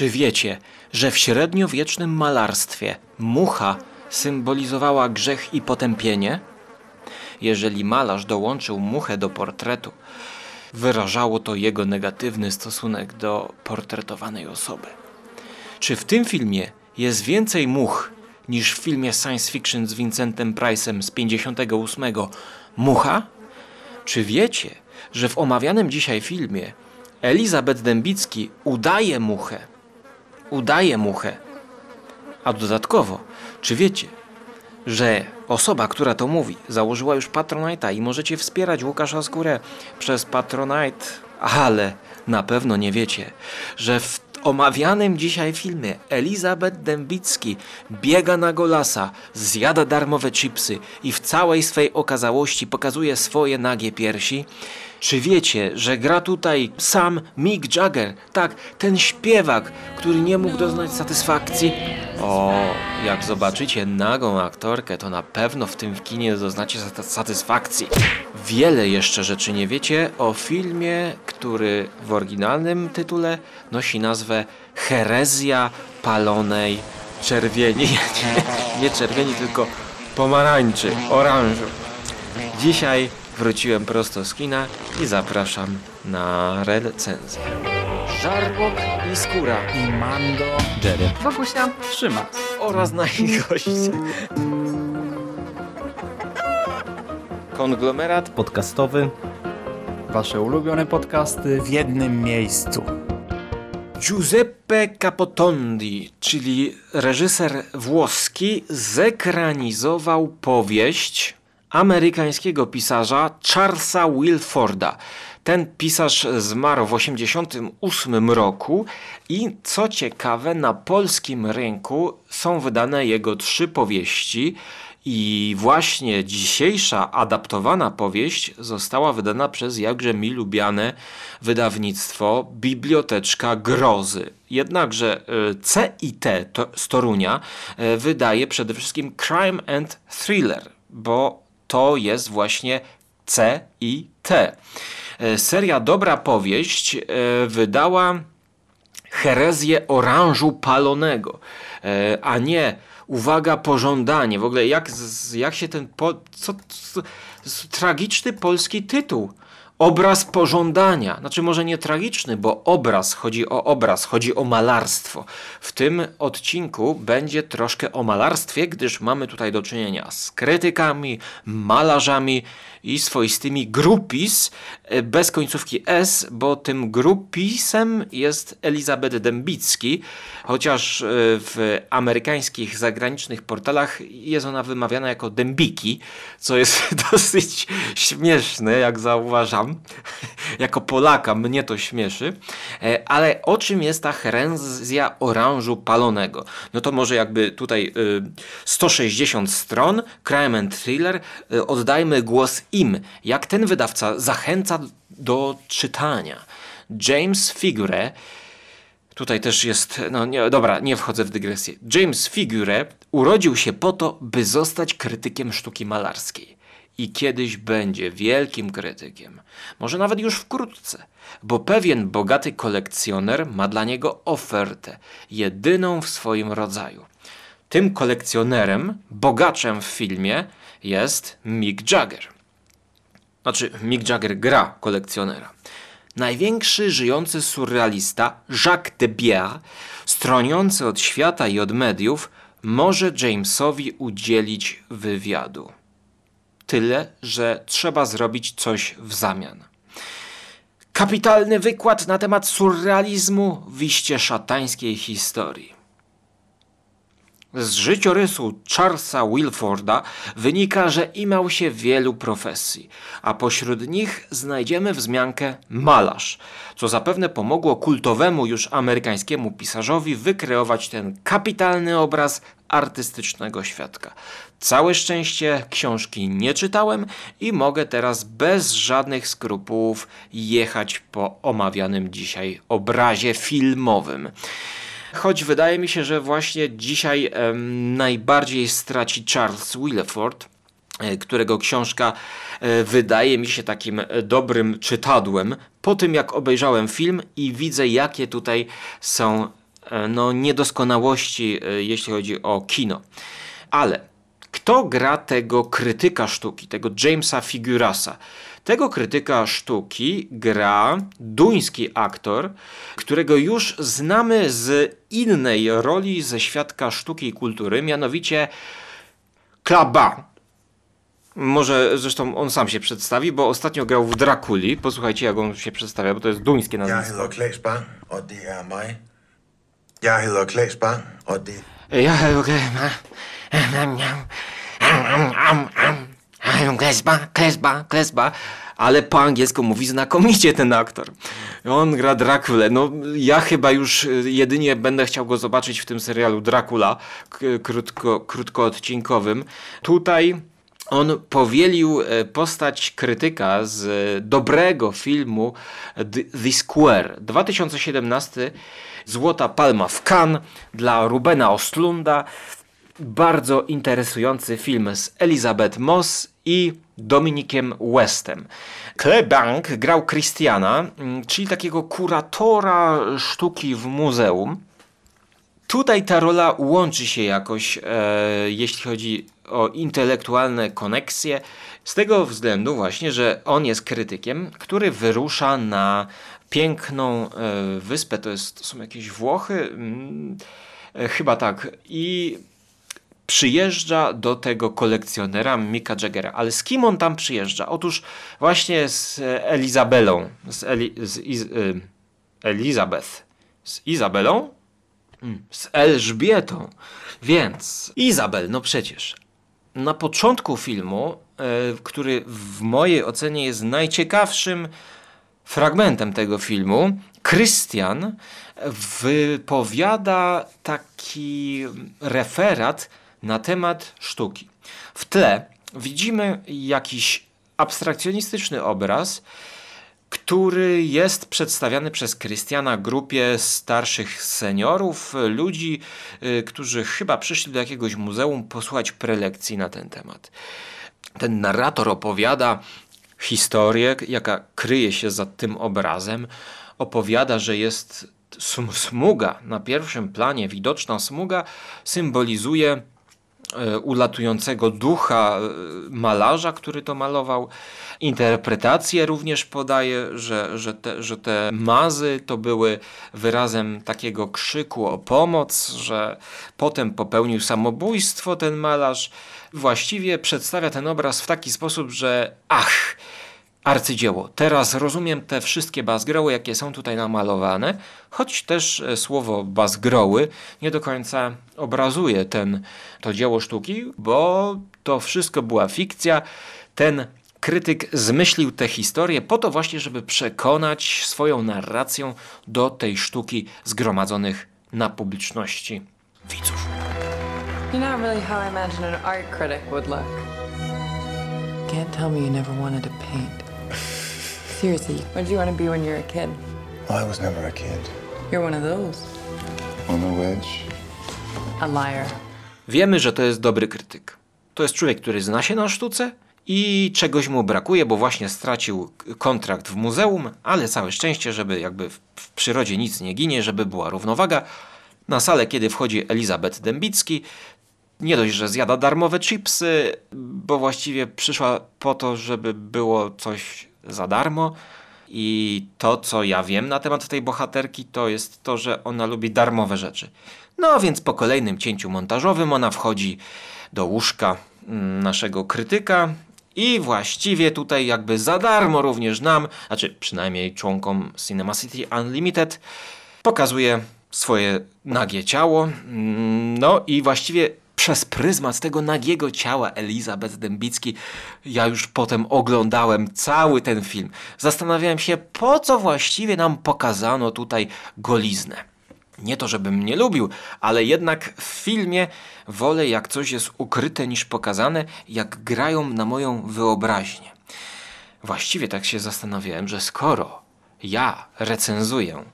Czy wiecie, że w średniowiecznym malarstwie mucha symbolizowała grzech i potępienie? Jeżeli malarz dołączył muchę do portretu, wyrażało to jego negatywny stosunek do portretowanej osoby. Czy w tym filmie jest więcej much niż w filmie science fiction z Vincentem Price'em z 58 Mucha? Czy wiecie, że w omawianym dzisiaj filmie Elizabeth Dębicki udaje muchę? Udaje muchę. A dodatkowo, czy wiecie, że osoba, która to mówi, założyła już Patronite'a i możecie wspierać Łukasza Skórę przez Patronite, ale na pewno nie wiecie, że w omawianym dzisiaj filmie Elizabeth Dębicki biega na golasa, zjada darmowe chipsy i w całej swej okazałości pokazuje swoje nagie piersi? Czy wiecie, że gra tutaj sam Mick Jagger? Tak, ten śpiewak, który nie mógł doznać satysfakcji? O, jak zobaczycie nagą aktorkę, to na pewno w tym kinie doznacie sat- satysfakcji. Wiele jeszcze rzeczy nie wiecie o filmie, który w oryginalnym tytule nosi nazwę Herezja palonej czerwieni. Nie czerwieni, tylko pomarańczy, oranżu. Dzisiaj wróciłem prosto z kina i zapraszam na recenzję. Żarłok i skóra I Mando Jerry. Bogusia trzyma. oraz nasi goście. Konglomerat Podcastowy. Wasze ulubione podcasty w jednym miejscu. Giuseppe Capotondi, czyli reżyser włoski, zekranizował powieść amerykańskiego pisarza Charlesa Wilforda. Ten pisarz zmarł w 1988 roku i co ciekawe, na polskim rynku są wydane jego trzy powieści. I właśnie dzisiejsza adaptowana powieść została wydana przez jakże mi lubiane wydawnictwo Biblioteczka Grozy. Jednakże y, CIT to, z Torunia y, wydaje przede wszystkim Crime and Thriller, bo to jest właśnie CIT. Y, Seria Dobra Powieść y, wydała herezję oranżu palonego, e, a nie uwaga, pożądanie. W ogóle jak, jak się ten. Po, co, co, tragiczny polski tytuł. Obraz pożądania. Znaczy, może nie tragiczny, bo obraz, chodzi o obraz, chodzi o malarstwo. W tym odcinku będzie troszkę o malarstwie, gdyż mamy tutaj do czynienia z krytykami, malarzami i swoistymi grupis e, bez końcówki S, bo tym grupisem jest Elizabeth Dębicki, chociaż e, w amerykańskich, zagranicznych portalach jest ona wymawiana jako Dębiki, co jest dosyć śmieszne, jak zauważam. Jako Polaka mnie to śmieszy. E, Ale o czym jest ta herezja oranżu palonego? No to może jakby tutaj y, 160 stron, crime and thriller, y, oddajmy głos im. Jak ten wydawca zachęca do czytania. James Figure Tutaj też jest, no nie, dobra, nie wchodzę w dygresję. James Figure urodził się po to, by zostać krytykiem sztuki malarskiej. I kiedyś będzie wielkim krytykiem. Może nawet już wkrótce, bo pewien bogaty kolekcjoner ma dla niego ofertę, jedyną w swoim rodzaju. Tym kolekcjonerem, bogaczem w filmie jest Mick Jagger. Znaczy, Mick Jagger gra kolekcjonera. Największy żyjący surrealista Jacques Debier, stroniący od świata i od mediów, może Jamesowi udzielić wywiadu. Tyle, że trzeba zrobić coś w zamian. Kapitalny wykład na temat surrealizmu w iście szatańskiej historii. Z życiorysu Charlesa Wilforda wynika, że imał się wielu profesji, a pośród nich znajdziemy wzmiankę malarz, co zapewne pomogło kultowemu już amerykańskiemu pisarzowi wykreować ten kapitalny obraz artystycznego świadka. Całe szczęście książki nie czytałem i mogę teraz bez żadnych skrupułów jechać po omawianym dzisiaj obrazie filmowym. Choć wydaje mi się, że właśnie dzisiaj najbardziej straci Charles Willeford, e, którego książka e, wydaje mi się takim e, dobrym czytadłem. Po tym jak obejrzałem film i widzę, jakie tutaj są no, niedoskonałości, jeśli chodzi o kino. Ale kto gra tego krytyka sztuki, tego Jamesa Figurasa? Tego krytyka sztuki gra duński aktor, którego już znamy z innej roli ze świadka sztuki i kultury, mianowicie Klaba. Może zresztą on sam się przedstawi, bo ostatnio grał w Drakuli. Posłuchajcie, jak on się przedstawia, bo to jest duńskie nazwisko. Klaasbang, og det Ja, okej. Klesba, klesba, klesba. Ale po angielsku mówi znakomicie ten aktor. On gra Drakulę. No, ja chyba już y, jedynie będę chciał go zobaczyć w tym serialu Dracula, krótko, krótkoodcinkowym. Tutaj on powielił e, postać krytyka z e, dobrego filmu The Square 2017 Złota Palma w Cannes dla Rubena Ostlunda. Bardzo interesujący film z Elizabeth Moss i Dominikiem Westem. Klebank grał Christiana, mm, czyli takiego kuratora sztuki w muzeum. Tutaj ta rola łączy się jakoś, e, jeśli chodzi o intelektualne koneksje, z tego względu właśnie, że on jest krytykiem, który wyrusza na piękną e, wyspę, to, jest, to są jakieś Włochy, mm, e, chyba tak, i przyjeżdża do tego kolekcjonera Mika Jaggera. Ale z kim on tam przyjeżdża? Otóż właśnie z Elizabelą, z, Eli, z Iz, y, Elizabeth, z Izabelą? Mm, Z Elżbietą. Więc Izabel, no przecież. Na początku filmu, e, który w mojej ocenie jest najciekawszym fragmentem tego filmu, Krystian wypowiada taki referat na temat sztuki. W tle widzimy jakiś abstrakcjonistyczny obraz, który jest przedstawiany przez Krystiana grupie starszych seniorów, ludzi, y, którzy chyba przyszli do jakiegoś muzeum posłuchać prelekcji na ten temat. Ten narrator opowiada historię, jaka kryje się za tym obrazem. Opowiada, że jest sm- smuga, na pierwszym planie widoczna smuga symbolizuje ulatującego ducha e, malarza, który to malował. Interpretację również podaje, że, że, te, że te mazy to były wyrazem takiego krzyku o pomoc, że potem popełnił samobójstwo ten malarz. Właściwie przedstawia ten obraz w taki sposób, że ach, arcydzieło. Teraz rozumiem te wszystkie bazgroły, jakie są tutaj namalowane, choć też e, słowo bazgroły nie do końca obrazuje ten, to dzieło sztuki, bo to wszystko była fikcja. Ten krytyk zmyślił tę historię po to właśnie, żeby przekonać swoją narracją do tej sztuki zgromadzonych na publiczności widzów. You're not really how I imagine an art critic would look. Can't tell me you never wanted to paint. Seriously, what did you want to be when you were a kid? I was never a kid. You're one of those. On the wedge. A liar. Wiemy, że to jest dobry krytyk. To jest człowiek, który zna się na sztuce i czegoś mu brakuje, bo właśnie stracił kontrakt w muzeum, ale całe szczęście, żeby jakby w, w przyrodzie nic nie ginie, żeby była równowaga. Na salę, kiedy wchodzi Elizabeth Dębicki, nie dość, że zjada darmowe chipsy, bo właściwie przyszła po to, żeby było coś za darmo. I to, co ja wiem na temat tej bohaterki, to jest to, że ona lubi darmowe rzeczy. No więc po kolejnym cięciu montażowym ona wchodzi do łóżka mm, naszego krytyka i właściwie tutaj jakby za darmo również nam, znaczy przynajmniej członkom Cinema City Unlimited, pokazuje swoje nagie ciało. Mm, No i właściwie przez pryzmat tego nagiego ciała Elizabeth Dębicki ja już potem oglądałem cały ten film. Zastanawiałem się, po co właściwie nam pokazano tutaj goliznę. Nie to, żebym nie lubił, ale jednak w filmie wolę, jak coś jest ukryte niż pokazane, jak grają na moją wyobraźnię. Właściwie tak się zastanawiałem, że skoro ja recenzuję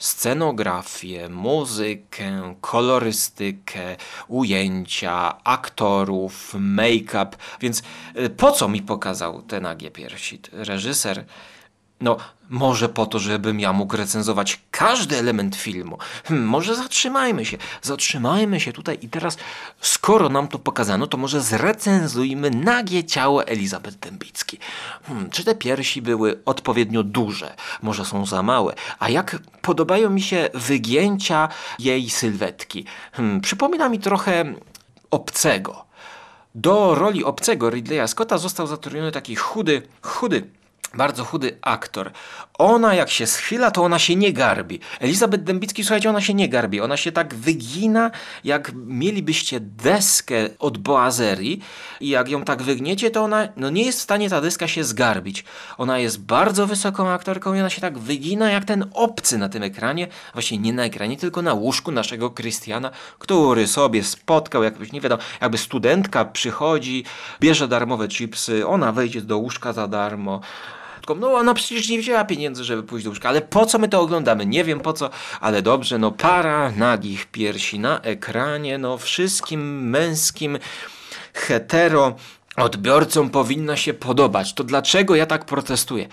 scenografię, muzykę, kolorystykę, ujęcia, aktorów, make-up, więc y, po co mi pokazał te nagie piersi? Reżyser No, może po to, żebym ja mógł recenzować każdy element filmu. Hmm, może zatrzymajmy się, zatrzymajmy się tutaj i teraz, skoro nam to pokazano, to może zrecenzujmy nagie ciało Elizabeth Dębicki. Hmm, czy te piersi były odpowiednio duże? Może są za małe? A jak podobają mi się wygięcia jej sylwetki? Hmm, przypomina mi trochę obcego. Do roli obcego Ridleya Scotta został zatrudniony taki chudy, chudy, bardzo chudy aktor. Ona jak się schyla, to ona się nie garbi. Elizabeth Dębicki, słuchajcie, ona się nie garbi. Ona się tak wygina, jak mielibyście deskę od boazerii i jak ją tak wygniecie, to ona no nie jest w stanie ta deska się zgarbić. Ona jest bardzo wysoką aktorką i ona się tak wygina, jak ten obcy na tym ekranie. Właśnie nie na ekranie, tylko na łóżku naszego Krystiana, który sobie spotkał, jakbyś nie wiadomo, jakby studentka przychodzi, bierze darmowe chipsy, ona wejdzie do łóżka za darmo. Tylko, no ona przecież nie wzięła pieniędzy, żeby pójść do łóżka. Ale po co my to oglądamy? Nie wiem po co, ale dobrze, no para nagich piersi na ekranie, no wszystkim męskim hetero odbiorcom powinno się podobać. To dlaczego ja tak protestuję?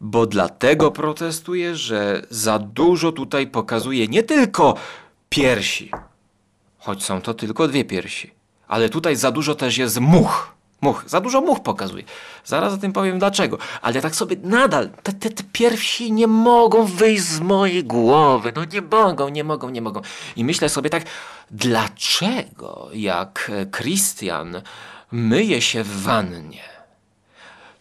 Bo dlatego protestuję, że za dużo tutaj pokazuje nie tylko piersi, choć są to tylko dwie piersi, ale tutaj za dużo też jest much. Much, za dużo much pokazuje. Zaraz o tym powiem dlaczego. Ale tak sobie nadal, te, te, te piersi nie mogą wyjść z mojej głowy. No nie mogą, nie mogą, nie mogą. I myślę sobie tak, dlaczego jak e, Christian myje się w wannie,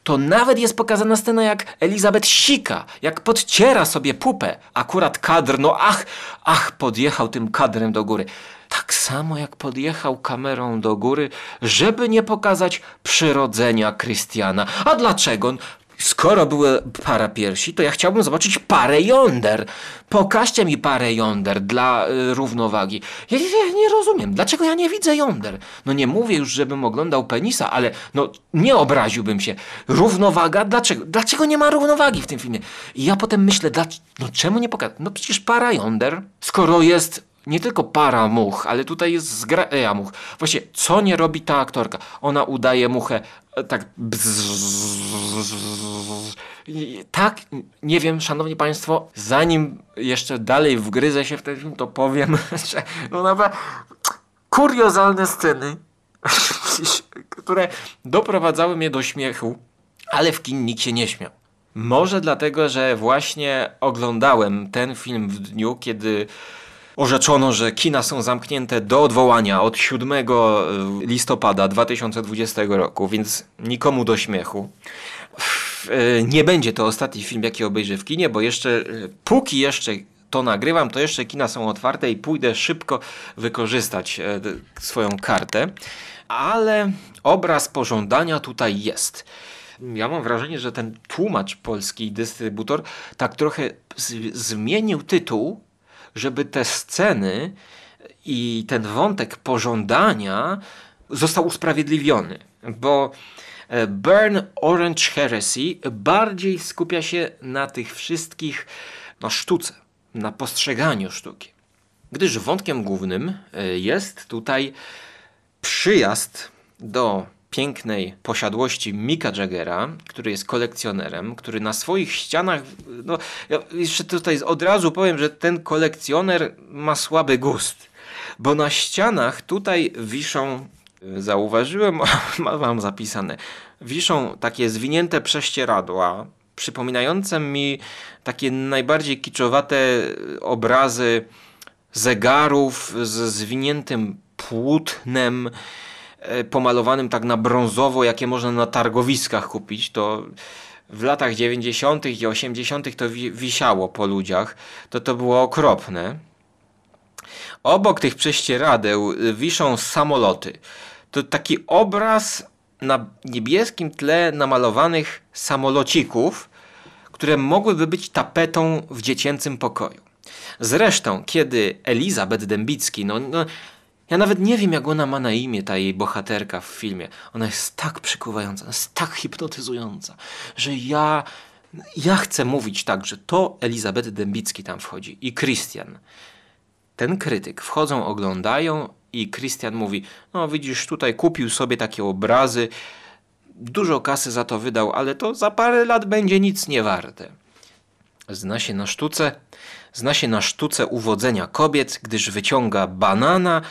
to nawet jest pokazana scena, jak Elizabeth sika, jak podciera sobie pupę. Akurat kadr, no ach, ach, podjechał tym kadrem do góry. Tak samo jak podjechał kamerą do góry, żeby nie pokazać przyrodzenia Krystiana. A dlaczego? Skoro były para piersi, to ja chciałbym zobaczyć parę jąder. Pokażcie mi parę jąder dla y, równowagi. Ja, ja nie rozumiem, dlaczego ja nie widzę jąder. No nie mówię już, żebym oglądał penisa, ale no nie obraziłbym się. Równowaga? Dlaczego? Dlaczego nie ma równowagi w tym filmie? I ja potem myślę, no czemu nie pokazać? No przecież para jąder, skoro jest nie tylko para much, ale tutaj jest zgraja much. Właśnie, co nie robi ta aktorka? Ona udaje muchę e, tak Tak, nie wiem, szanowni państwo, zanim jeszcze dalej wgryzę się w ten film, to powiem, że no naprawdę kuriozalne sceny, które doprowadzały mnie do śmiechu, ale w kin nikt się nie śmiał. Może dlatego, że właśnie oglądałem ten film w dniu, kiedy orzeczono, że kina są zamknięte do odwołania od 7 listopada 2020 roku, więc nikomu do śmiechu. E, Nie będzie to ostatni film, jaki obejrzę w kinie, bo jeszcze, e, póki jeszcze to nagrywam, to jeszcze kina są otwarte i pójdę szybko wykorzystać e, swoją kartę. Ale obraz pożądania tutaj jest. Ja mam wrażenie, że ten tłumacz polski, dystrybutor, tak trochę zmienił tytuł, żeby te sceny i ten wątek pożądania został usprawiedliwiony. Bo e, Burn Orange Heresy bardziej skupia się na tych wszystkich, na sztuce, na postrzeganiu sztuki. Gdyż wątkiem głównym e, jest tutaj przyjazd do pięknej posiadłości Mika Jaggera, który jest kolekcjonerem, który na swoich ścianach, no ja jeszcze tutaj od razu powiem, że ten kolekcjoner ma słaby gust, bo na ścianach tutaj wiszą, zauważyłem, mam zapisane, wiszą takie zwinięte prześcieradła, przypominające mi takie najbardziej kiczowate obrazy zegarów z zwiniętym płótnem, e, pomalowanym tak na brązowo, jakie można na targowiskach kupić. To w latach 90. i 80. to wi- wisiało po ludziach. To to było okropne. Obok tych prześcieradeł y, wiszą samoloty. To taki obraz na niebieskim tle namalowanych samolocików, które mogłyby być tapetą w dziecięcym pokoju. Zresztą, kiedy Elizabeth Dębicki, no, no ja nawet nie wiem, jak ona ma na imię, ta jej bohaterka w filmie. Ona jest tak przykuwająca, jest tak hipnotyzująca, że ja, ja chcę mówić tak, że to Elizabeth Dębicki tam wchodzi i Christian. Ten krytyk wchodzą, oglądają i Christian mówi: No, widzisz, tutaj kupił sobie takie obrazy, dużo kasy za to wydał, ale to za parę lat będzie nic nie warte. Zna się na sztuce, zna się na sztuce uwodzenia kobiet, gdyż wyciąga banana,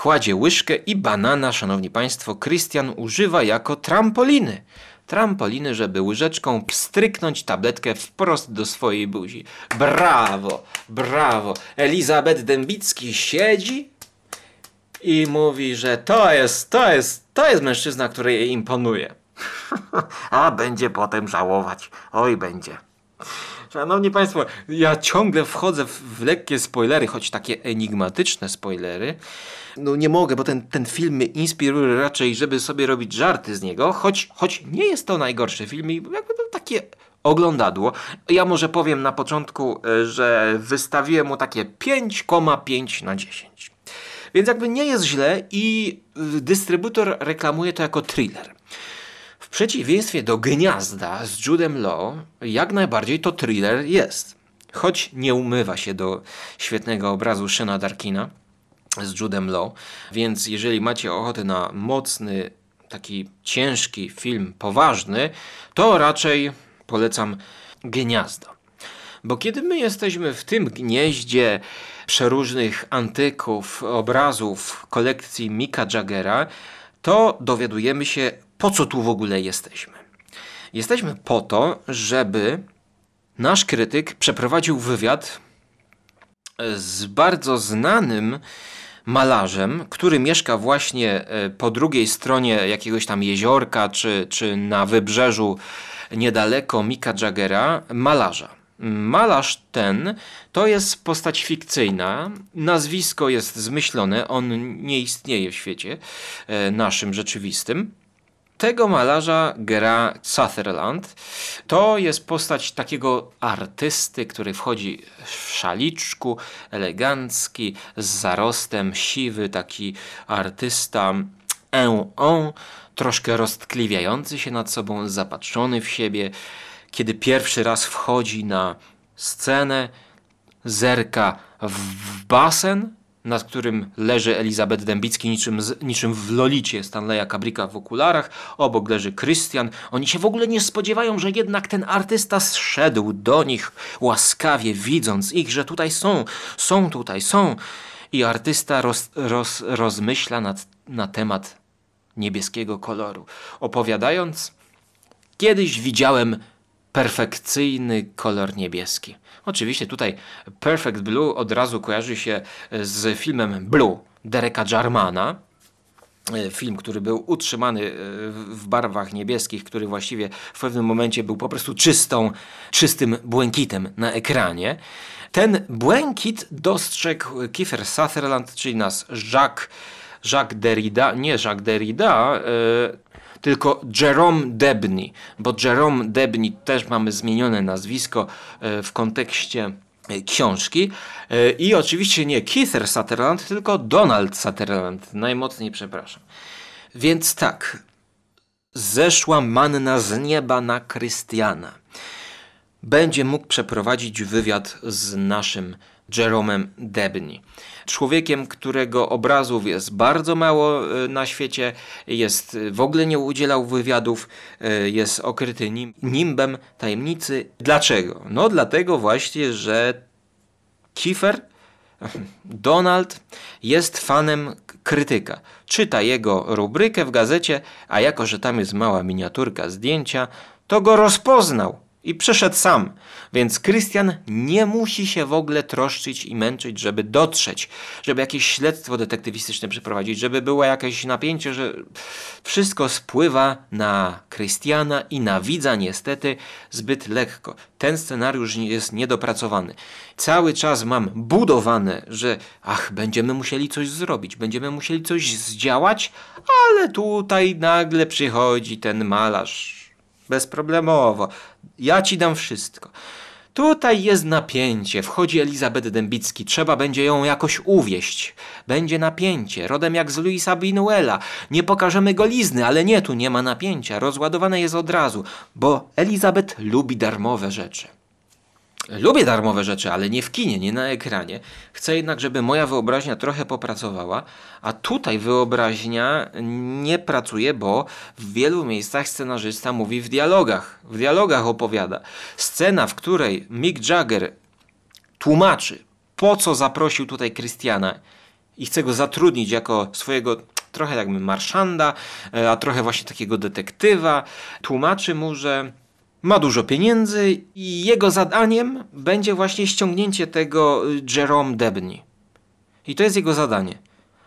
kładzie łyżkę i banana, szanowni państwo, Krystian używa jako trampoliny. Trampoliny, żeby łyżeczką stryknąć tabletkę wprost do swojej buzi. Brawo, brawo. Elizabeth Dębicki siedzi i mówi, że to jest, to jest, to jest mężczyzna, który jej imponuje. A będzie potem żałować. Oj, będzie. Szanowni Państwo, ja ciągle wchodzę w, w lekkie spoilery, choć takie enigmatyczne spoilery. No nie mogę, bo ten, ten film mnie inspiruje raczej, żeby sobie robić żarty z niego, choć, choć nie jest to najgorszy film i jakby to takie oglądadło. Ja może powiem na początku, e, że wystawiłem mu takie 5,5 na 10. Więc jakby nie jest źle i y, dystrybutor reklamuje to jako thriller. W przeciwieństwie do Gniazda z Judem Law, jak najbardziej to thriller jest. Choć nie umywa się do świetnego obrazu Shena Darkina z Judem Law, więc jeżeli macie ochotę na mocny, taki ciężki film, poważny, to raczej polecam Gniazdo. Bo kiedy my jesteśmy w tym gnieździe przeróżnych antyków, obrazów kolekcji Mika Jaggera, to dowiadujemy się, po co tu w ogóle jesteśmy. Jesteśmy po to, żeby nasz krytyk przeprowadził wywiad z bardzo znanym malarzem, który mieszka właśnie e, po drugiej stronie jakiegoś tam jeziorka, czy, czy na wybrzeżu niedaleko Mika Jaggera, malarza. Malarz ten to jest postać fikcyjna, nazwisko jest zmyślone, on nie istnieje w świecie e, naszym rzeczywistym. Tego malarza gra Sutherland. To jest postać takiego artysty, który wchodzi w szaliczku, elegancki, z zarostem, siwy, taki artysta en on, troszkę roztkliwiający się nad sobą, zapatrzony w siebie. Kiedy pierwszy raz wchodzi na scenę, zerka w basen, nad którym leży Elizabeth Dębicki niczym, niczym w Lolicie Stanleya Kubricka w okularach. Obok leży Christian. Oni się w ogóle nie spodziewają, że jednak ten artysta zszedł do nich łaskawie, widząc ich, że tutaj są, są tutaj, są. I artysta roz, roz, rozmyśla nad, na temat niebieskiego koloru, opowiadając Kiedyś widziałem perfekcyjny kolor niebieski. Oczywiście tutaj Perfect Blue od razu kojarzy się z filmem Blue Dereka Jarmana. E, Film, który był utrzymany e, w barwach niebieskich, który właściwie w pewnym momencie był po prostu czystą, czystym błękitem na ekranie. Ten błękit dostrzegł Kiefer Sutherland, czyli nas Jacques, Jacques Derrida, nie Jacques Derrida, e, tylko Jerome Debney, bo Jerome Debney też mamy zmienione nazwisko e, w kontekście e, książki E, i oczywiście nie Keither Sutherland, tylko Donald Sutherland, najmocniej przepraszam. Więc tak, zeszła manna z nieba na Krystiana. Będzie mógł przeprowadzić wywiad z naszym Jeromem Debney. Człowiekiem, którego obrazów jest bardzo mało e, na świecie, jest e, w ogóle nie udzielał wywiadów, e, jest okryty nim, nimbem tajemnicy. Dlaczego? No dlatego właśnie, że Kiefer, Donald jest fanem krytyka. Czyta jego rubrykę w gazecie, a jako, że tam jest mała miniaturka zdjęcia, to go rozpoznał i przyszedł sam. Więc Krystian nie musi się w ogóle troszczyć i męczyć, żeby dotrzeć, żeby jakieś śledztwo detektywistyczne przeprowadzić, żeby było jakieś napięcie, że wszystko spływa na Krystiana i na widza niestety zbyt lekko. Ten scenariusz jest niedopracowany. Cały czas mam budowane, że ach, będziemy musieli coś zrobić, będziemy musieli coś zdziałać, ale tutaj nagle przychodzi ten malarz bezproblemowo. Ja ci dam wszystko. Tutaj jest napięcie, wchodzi Elizabeth Dębicki, trzeba będzie ją jakoś uwieść. Będzie napięcie, rodem jak z Luisa Binuela. Nie pokażemy golizny, ale nie, tu nie ma napięcia, rozładowane jest od razu, bo Elizabeth lubi darmowe rzeczy. Lubię darmowe rzeczy, ale nie w kinie, nie na ekranie. Chcę jednak, żeby moja wyobraźnia trochę popracowała, a tutaj wyobraźnia nie pracuje, bo w wielu miejscach scenarzysta mówi w dialogach. W dialogach opowiada. Scena, w której Mick Jagger tłumaczy, po co zaprosił tutaj Christiana i chce go zatrudnić jako swojego trochę jakby marszanda, e, a trochę właśnie takiego detektywa. Tłumaczy mu, że ma dużo pieniędzy i jego zadaniem będzie właśnie ściągnięcie tego y, Jerome Debney. I to jest jego zadanie.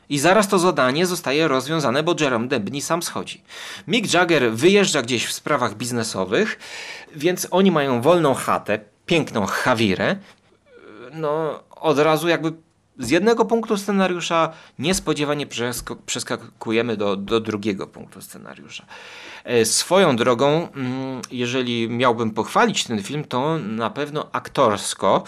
I zaraz to zadanie zostaje rozwiązane, bo Jerome Debney sam schodzi. Mick Jagger wyjeżdża gdzieś w sprawach biznesowych, więc oni mają wolną chatę, piękną chawirę. No, od razu jakby z jednego punktu scenariusza niespodziewanie przesko- przeskakujemy do, do drugiego punktu scenariusza. E, Swoją drogą, mm, jeżeli miałbym pochwalić ten film, to na pewno aktorsko.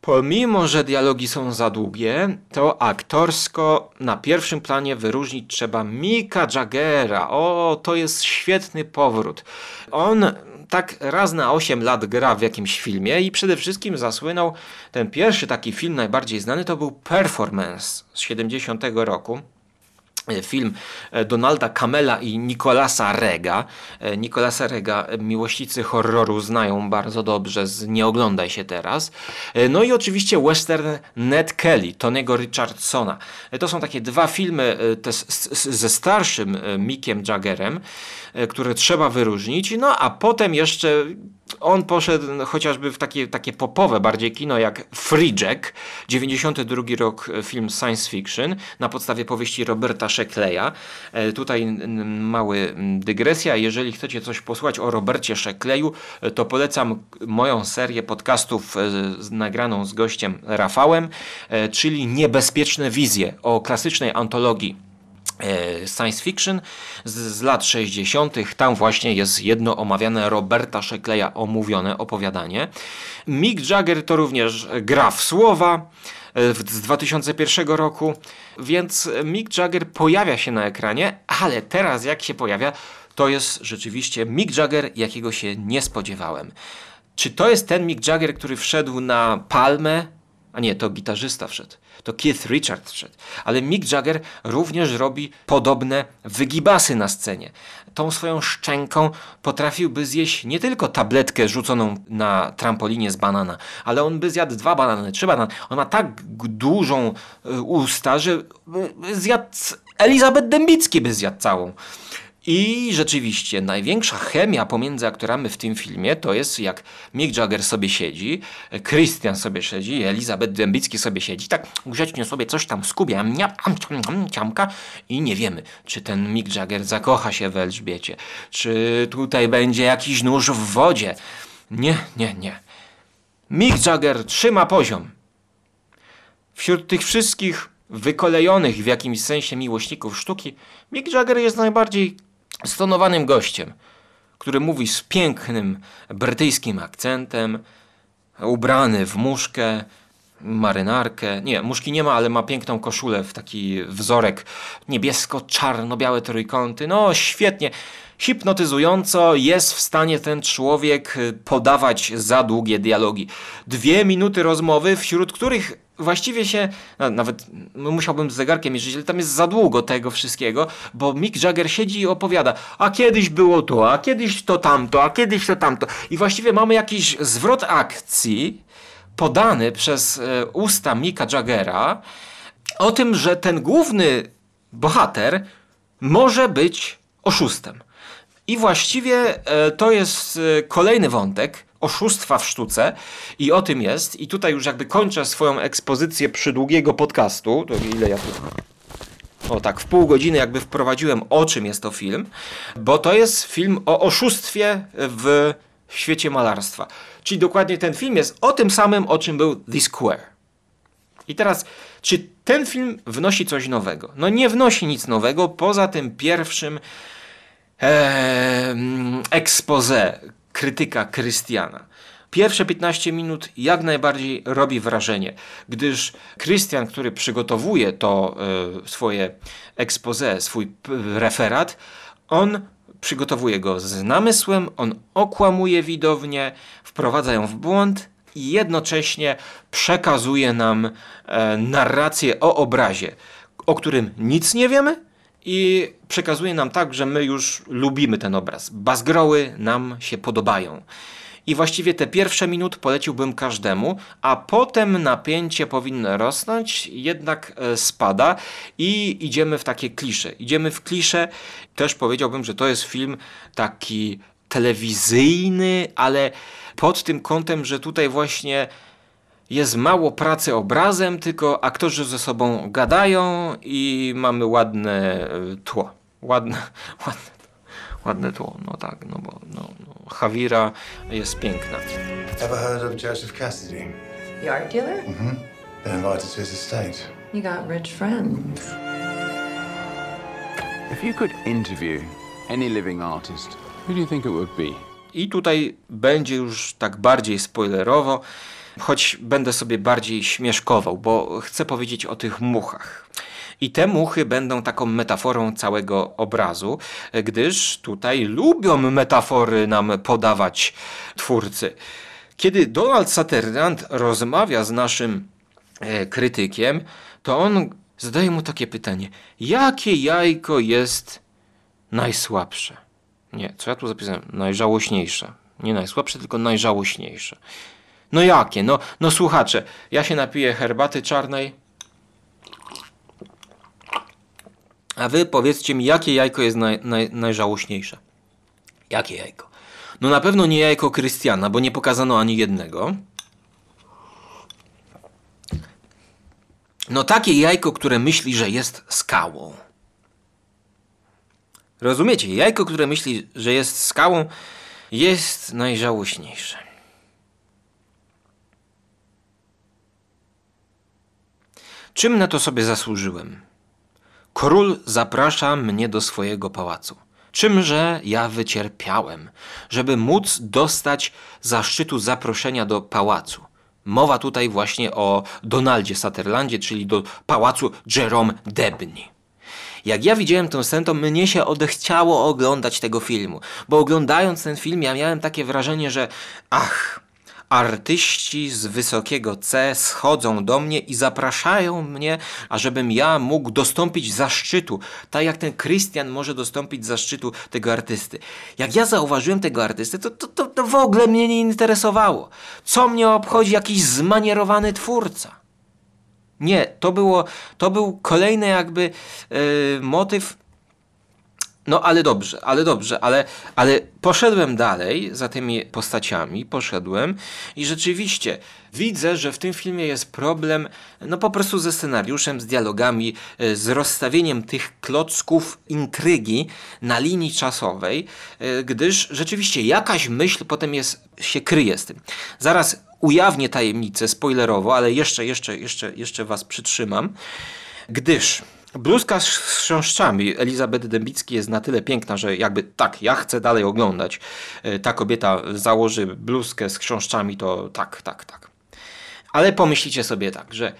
Pomimo, że dialogi są za długie, to aktorsko na pierwszym planie wyróżnić trzeba Mika Jaggera. O, to jest świetny powrót. On tak raz na 8 lat gra w jakimś filmie i przede wszystkim zasłynął ten pierwszy taki film najbardziej znany to był Performance z 70 roku film e, Donalda Kamela i Nicolasa Rega. E, Nicolasa Rega e, miłośnicy horroru znają bardzo dobrze z Nie oglądaj się teraz. E, No i oczywiście western Ned Kelly, Tonego Richardsona. E, To są takie dwa filmy e, ze starszym e, Mickiem Jaggerem, e, które trzeba wyróżnić. No a potem jeszcze on poszedł chociażby w takie, takie popowe bardziej kino jak Free Jack, 92 rok e, film science fiction na podstawie powieści Roberta Shekleya. E, Tutaj mały dygresja. Jeżeli chcecie coś posłuchać o Robercie Shekleyu, e, to polecam moją serię podcastów nagraną z gościem Rafałem, czyli Niebezpieczne wizje o klasycznej antologii science fiction z, z lat 60. Tam właśnie jest jedno omawiane Roberta Shekleya omówione opowiadanie. Mick Jagger to również gra w słowa e, z 2001 roku, więc Mick Jagger pojawia się na ekranie, ale teraz jak się pojawia, to jest rzeczywiście Mick Jagger, jakiego się nie spodziewałem. Czy to jest ten Mick Jagger, który wszedł na palmę a nie, to gitarzysta wszedł. To Keith Richards wszedł. Ale Mick Jagger również robi podobne wygibasy na scenie. Tą swoją szczęką potrafiłby zjeść nie tylko tabletkę rzuconą na trampolinie z banana, ale on by zjadł dwa banany, trzy banany. On ma tak dużą y, usta, że y, zjadł Elizabeth Dębicki by zjadł całą. I rzeczywiście największa chemia pomiędzy aktorami w tym filmie to jest jak Mick Jagger sobie siedzi, Christian sobie siedzi, Elizabeth Dębicki sobie siedzi, tak grzecznie sobie coś tam skubia, mnia- am, ciam, am, ciamka i nie wiemy, czy ten Mick Jagger zakocha się w Elżbiecie, czy tutaj będzie jakiś nóż w wodzie. Nie, nie, nie. Mick Jagger trzyma poziom. Wśród tych wszystkich wykolejonych w jakimś sensie miłośników sztuki, Mick Jagger jest najbardziej stonowanym gościem, który mówi z pięknym brytyjskim akcentem, ubrany w muszkę, marynarkę. Nie, muszki nie ma, ale ma piękną koszulę w taki wzorek niebiesko-czarno-białe trójkąty. No, świetnie. Hipnotyzująco jest w stanie ten człowiek podawać za długie dialogi. Dwie minuty rozmowy, wśród których właściwie się, a nawet no, musiałbym z zegarkiem mierzyć, ale tam jest za długo tego wszystkiego, bo Mick Jagger siedzi i opowiada, a kiedyś było to, a kiedyś to tamto, a kiedyś to tamto. I właściwie mamy jakiś zwrot akcji podany przez e, usta Micka Jaggera o tym, że ten główny bohater może być oszustem. I właściwie e, to jest e, kolejny wątek oszustwa w sztuce i o tym jest. I tutaj już jakby kończę swoją ekspozycję przydługiego podcastu. To ile ja tu... O tak, w pół godziny jakby wprowadziłem o czym jest to film, bo to jest film o oszustwie w świecie malarstwa. Czyli dokładnie ten film jest o tym samym, o czym był The Square. I teraz, czy ten film wnosi coś nowego? No nie wnosi nic nowego, poza tym pierwszym expose krytyka Krystiana. Pierwsze 15 minut jak najbardziej robi wrażenie, gdyż Krystian, który przygotowuje to e, swoje expose, swój referat, on przygotowuje go z namysłem, on okłamuje widownię, wprowadza ją w błąd, i jednocześnie przekazuje nam e, narrację o obrazie, o którym nic nie wiemy i przekazuje nam tak, że my już lubimy ten obraz. Bazgroły nam się podobają. I właściwie te pierwsze minut poleciłbym każdemu, a potem napięcie powinno rosnąć, jednak e, spada i idziemy w takie klisze. Idziemy w klisze. Też powiedziałbym, że to jest film taki telewizyjny, ale pod tym kątem, że tutaj właśnie jest mało pracy obrazem, tylko aktorzy ze sobą gadają i mamy ładne e, tło. Ładne, ładne, ładne tło, no tak, no bo no, no, Hawira jest piękna. Ever heard of Joseph Cassidy? The art dealer? Been invited to his estate. You got rich friends. If you could interview any living artist, who do you think it would be? I tutaj będzie już tak bardziej spoilerowo, choć będę sobie bardziej śmieszkował, bo chcę powiedzieć o tych muchach. I te muchy będą taką metaforą całego obrazu, gdyż tutaj lubią metafory nam podawać twórcy. Kiedy Donald Sutherland rozmawia z naszym e, krytykiem, to on zadaje mu takie pytanie: jakie jajko jest najsłabsze? Nie, co ja tu zapisałem? Najżałośniejsze. Nie najsłabsze, tylko najżałośniejsze. No jakie? No, no słuchacze, ja się napiję herbaty czarnej. A wy powiedzcie mi, jakie jajko jest naj, naj, najżałośniejsze? Jakie jajko? No na pewno nie jajko Krystiana, bo nie pokazano ani jednego. No takie jajko, które myśli, że jest skałą. Rozumiecie? Jajko, które myśli, że jest skałą, jest najżałośniejsze. Czym na to sobie zasłużyłem? Król zaprasza mnie do swojego pałacu. Czymże ja wycierpiałem, żeby móc dostać zaszczytu zaproszenia do pałacu? Mowa tutaj właśnie o Donaldzie Sutherlandzie, czyli do pałacu Jerome Debny. Jak ja widziałem tę scenę, to mnie się odechciało oglądać tego filmu, bo oglądając ten film ja miałem takie wrażenie, że ach, artyści z wysokiego C schodzą do mnie i zapraszają mnie, ażebym ja mógł dostąpić zaszczytu, tak jak ten Krystian może dostąpić zaszczytu tego artysty. Jak ja zauważyłem tego artysty, to, to, to, to w ogóle mnie nie interesowało. Co mnie obchodzi jakiś zmanierowany twórca? Nie, to było, to był kolejny jakby yy, motyw. No ale dobrze, ale dobrze, ale, ale poszedłem dalej za tymi postaciami, poszedłem i rzeczywiście widzę, że w tym filmie jest problem, no po prostu ze scenariuszem, z dialogami, yy, z rozstawieniem tych klocków intrygi na linii czasowej, yy, gdyż rzeczywiście jakaś myśl potem jest, się kryje z tym. Zaraz ujawnię tajemnicę spoilerowo, ale jeszcze, jeszcze, jeszcze, jeszcze was przytrzymam, gdyż bluzka z chrząszczami Elizabeth Dębicki jest na tyle piękna, że jakby tak, ja chcę dalej oglądać. E, Ta kobieta założy bluzkę z chrząszczami, to tak, tak, tak. Ale pomyślicie sobie tak, że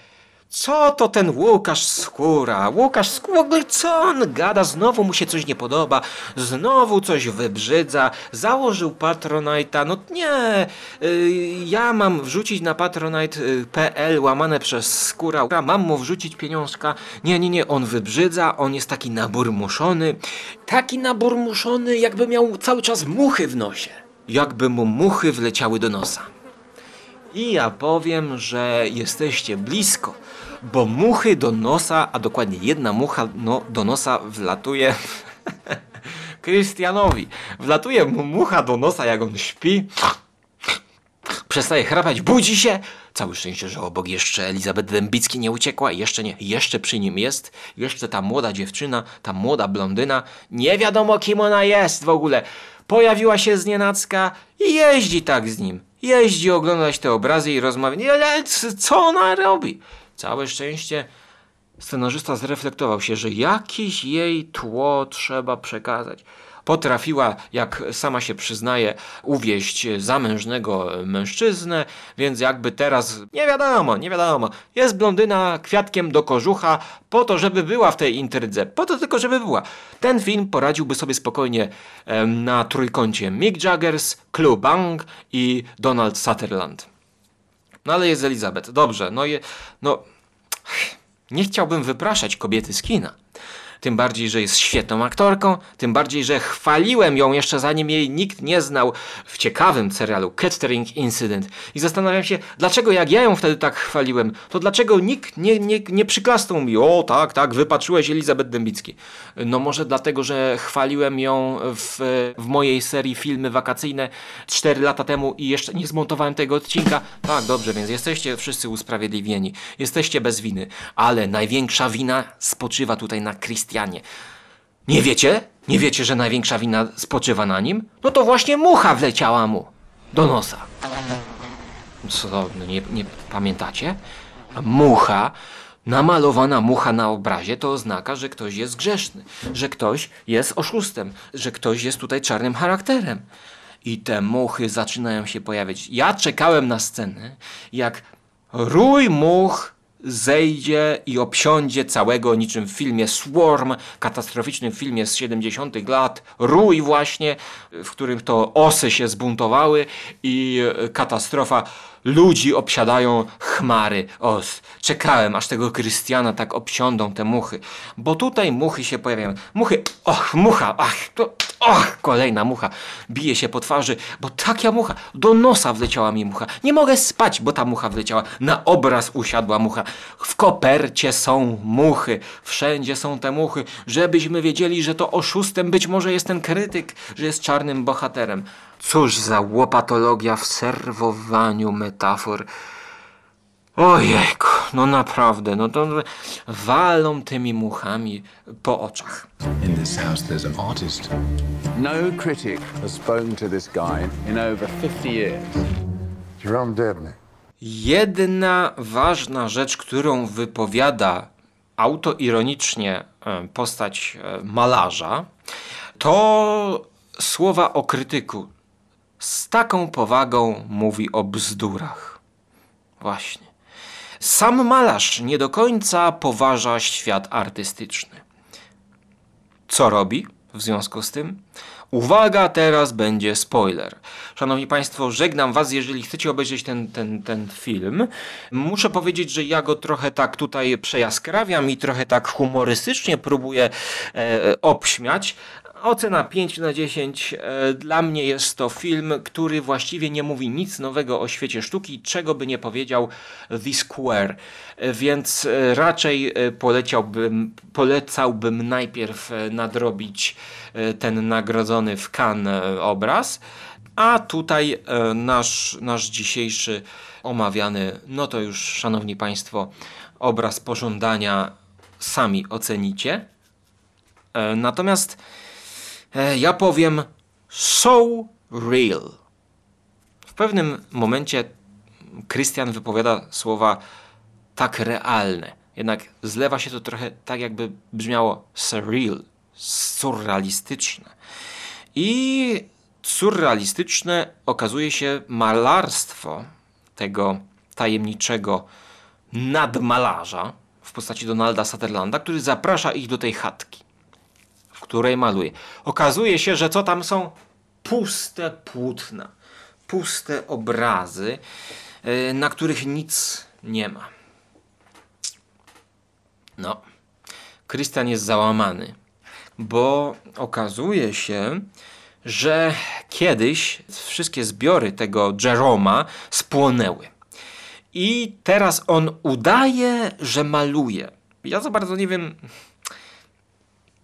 co to ten Łukasz Skóra? Łukasz Skóra, w ogóle co on gada? Znowu mu się coś nie podoba, znowu coś wybrzydza, założył Patronite'a. No nie, y, ja mam wrzucić na patronite.pl łamane przez Skóra, mam mu wrzucić pieniążka. Nie, nie, nie, on wybrzydza, on jest taki naburmuszony. Taki naburmuszony, jakby miał cały czas muchy w nosie. Jakby mu muchy wleciały do nosa. I ja powiem, że jesteście blisko, bo muchy do nosa, a dokładnie jedna mucha no, do nosa wlatuje Krystianowi. Wlatuje mu mucha do nosa, jak on śpi. Przestaje chrapać, budzi się. Całe szczęście, że obok jeszcze Elizabeth Dębicki nie uciekła. Jeszcze nie, jeszcze przy nim jest. Jeszcze ta młoda dziewczyna, ta młoda blondyna. Nie wiadomo, kim ona jest w ogóle. Pojawiła się z i jeździ tak z nim. Jeździ oglądać te obrazy i rozmawia. Ale c- co ona robi? Całe szczęście scenarzysta zreflektował się, że jakieś jej tło trzeba przekazać. Potrafiła, jak sama się przyznaje, uwieść zamężnego mężczyznę, więc jakby teraz nie wiadomo, nie wiadomo. Jest blondyna kwiatkiem do kożucha po to, żeby była w tej intrydze. Po to tylko, żeby była. Ten film poradziłby sobie spokojnie na trójkącie Mick Jaggers, Clue Bang i Donald Sutherland. No ale jest Elizabeth. Dobrze, no je, no nie chciałbym wypraszać kobiety z kina. Tym bardziej, że jest świetną aktorką, tym bardziej, że chwaliłem ją jeszcze zanim jej nikt nie znał w ciekawym serialu Catering Incident. I zastanawiam się, dlaczego jak ja ją wtedy tak chwaliłem, to dlaczego nikt nie, nie, nie przyklasnął mi, o tak, tak, wypatrzyłeś Elizabeth Dębicki. No może dlatego, że chwaliłem ją w, w mojej serii filmy wakacyjne 4 lata temu i jeszcze nie zmontowałem tego odcinka. Tak, dobrze, więc jesteście wszyscy usprawiedliwieni. Jesteście bez winy. Ale największa wina spoczywa tutaj na Nie wiecie? Nie wiecie, że największa wina spoczywa na nim? No to właśnie mucha wleciała mu do nosa. Co, no nie, nie pamiętacie? Mucha, namalowana mucha na obrazie to oznaka, że ktoś jest grzeszny, że ktoś jest oszustem, że ktoś jest tutaj czarnym charakterem. I te muchy zaczynają się pojawiać. Ja czekałem na scenę, jak rój much zejdzie i obsiądzie całego niczym w filmie Swarm, katastroficznym filmie z 70 lat, rój właśnie, w którym to osy się zbuntowały i e, katastrofa ludzi obsiadają chmary os. Czekałem, aż tego Krystiana tak obsiądą te muchy, bo tutaj muchy się pojawiają. Muchy, och, mucha, ach, to, och, kolejna mucha, bije się po twarzy, bo taka mucha, do nosa wleciała mi mucha. Nie mogę spać, bo ta mucha wleciała. Na obraz usiadła mucha. W kopercie są muchy, wszędzie są te muchy, żebyśmy wiedzieli, że to oszustem być może jest ten krytyk, że jest czarnym bohaterem. Cóż za łopatologia w serwowaniu metafor. Ojejku, no naprawdę, no to walą tymi muchami po oczach. In this house, there's an artist. No critic has spoken to this guy in over 50 years. Jerome Debney. Jedna ważna rzecz, którą wypowiada autoironicznie e, postać e, malarza, to słowa o krytyku. Z taką powagą mówi o bzdurach. Właśnie. Sam malarz nie do końca poważa świat artystyczny. Co robi w związku z tym? Uwaga, teraz będzie spoiler. Szanowni Państwo, żegnam Was, jeżeli chcecie obejrzeć ten, ten, ten film. Muszę powiedzieć, że ja go trochę tak tutaj przejaskrawiam i trochę tak humorystycznie próbuję e, obśmiać. Ocena 5 na 10. E, Dla mnie jest to film, który właściwie nie mówi nic nowego o świecie sztuki, czego by nie powiedział The Square. E, Więc e, raczej poleciałbym, polecałbym najpierw nadrobić ten nagrodzony w Cannes obraz. A tutaj nasz, nasz dzisiejszy omawiany, no to już, szanowni Państwo, obraz pożądania sami ocenicie. Natomiast ja powiem so real. W pewnym momencie Krystian wypowiada słowa tak realne. Jednak zlewa się to trochę tak, jakby brzmiało surreal, surrealistyczne. I surrealistyczne okazuje się malarstwo tego tajemniczego nadmalarza w postaci Donalda Sutherlanda, który zaprasza ich do tej chatki, której maluje. Okazuje się, że co tam są? Puste płótna, puste obrazy, yy, na których nic nie ma. No, Krystian jest załamany, bo okazuje się, że kiedyś wszystkie zbiory tego Jeroma spłonęły. I teraz on udaje, że maluje. Ja za bardzo nie wiem,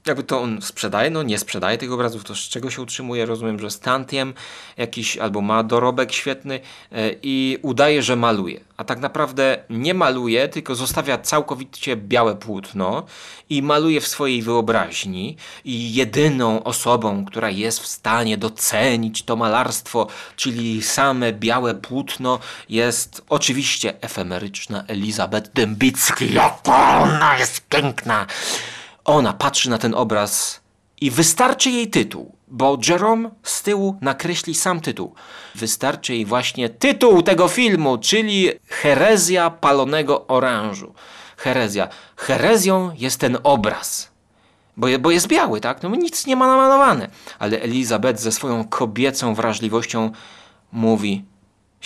jakby to on sprzedaje, no nie sprzedaje tych obrazów, to z czego się utrzymuje? Rozumiem, że stantiem jakiś albo ma dorobek świetny e, i udaje, że maluje. A tak naprawdę nie maluje, tylko zostawia całkowicie białe płótno i maluje w swojej wyobraźni i jedyną osobą, która jest w stanie docenić to malarstwo, czyli same białe płótno jest oczywiście efemeryczna Elizabeth Dębicki. Jaka ona jest piękna! Ona patrzy na ten obraz i wystarczy jej tytuł, bo Jerome z tyłu nakreśli sam tytuł. Wystarczy jej właśnie tytuł tego filmu, czyli Herezja palonego orężu. Herezja. Herezją jest ten obraz. Bo, bo jest biały, tak? No nic nie ma namalowane. Ale Elizabeth ze swoją kobiecą wrażliwością mówi: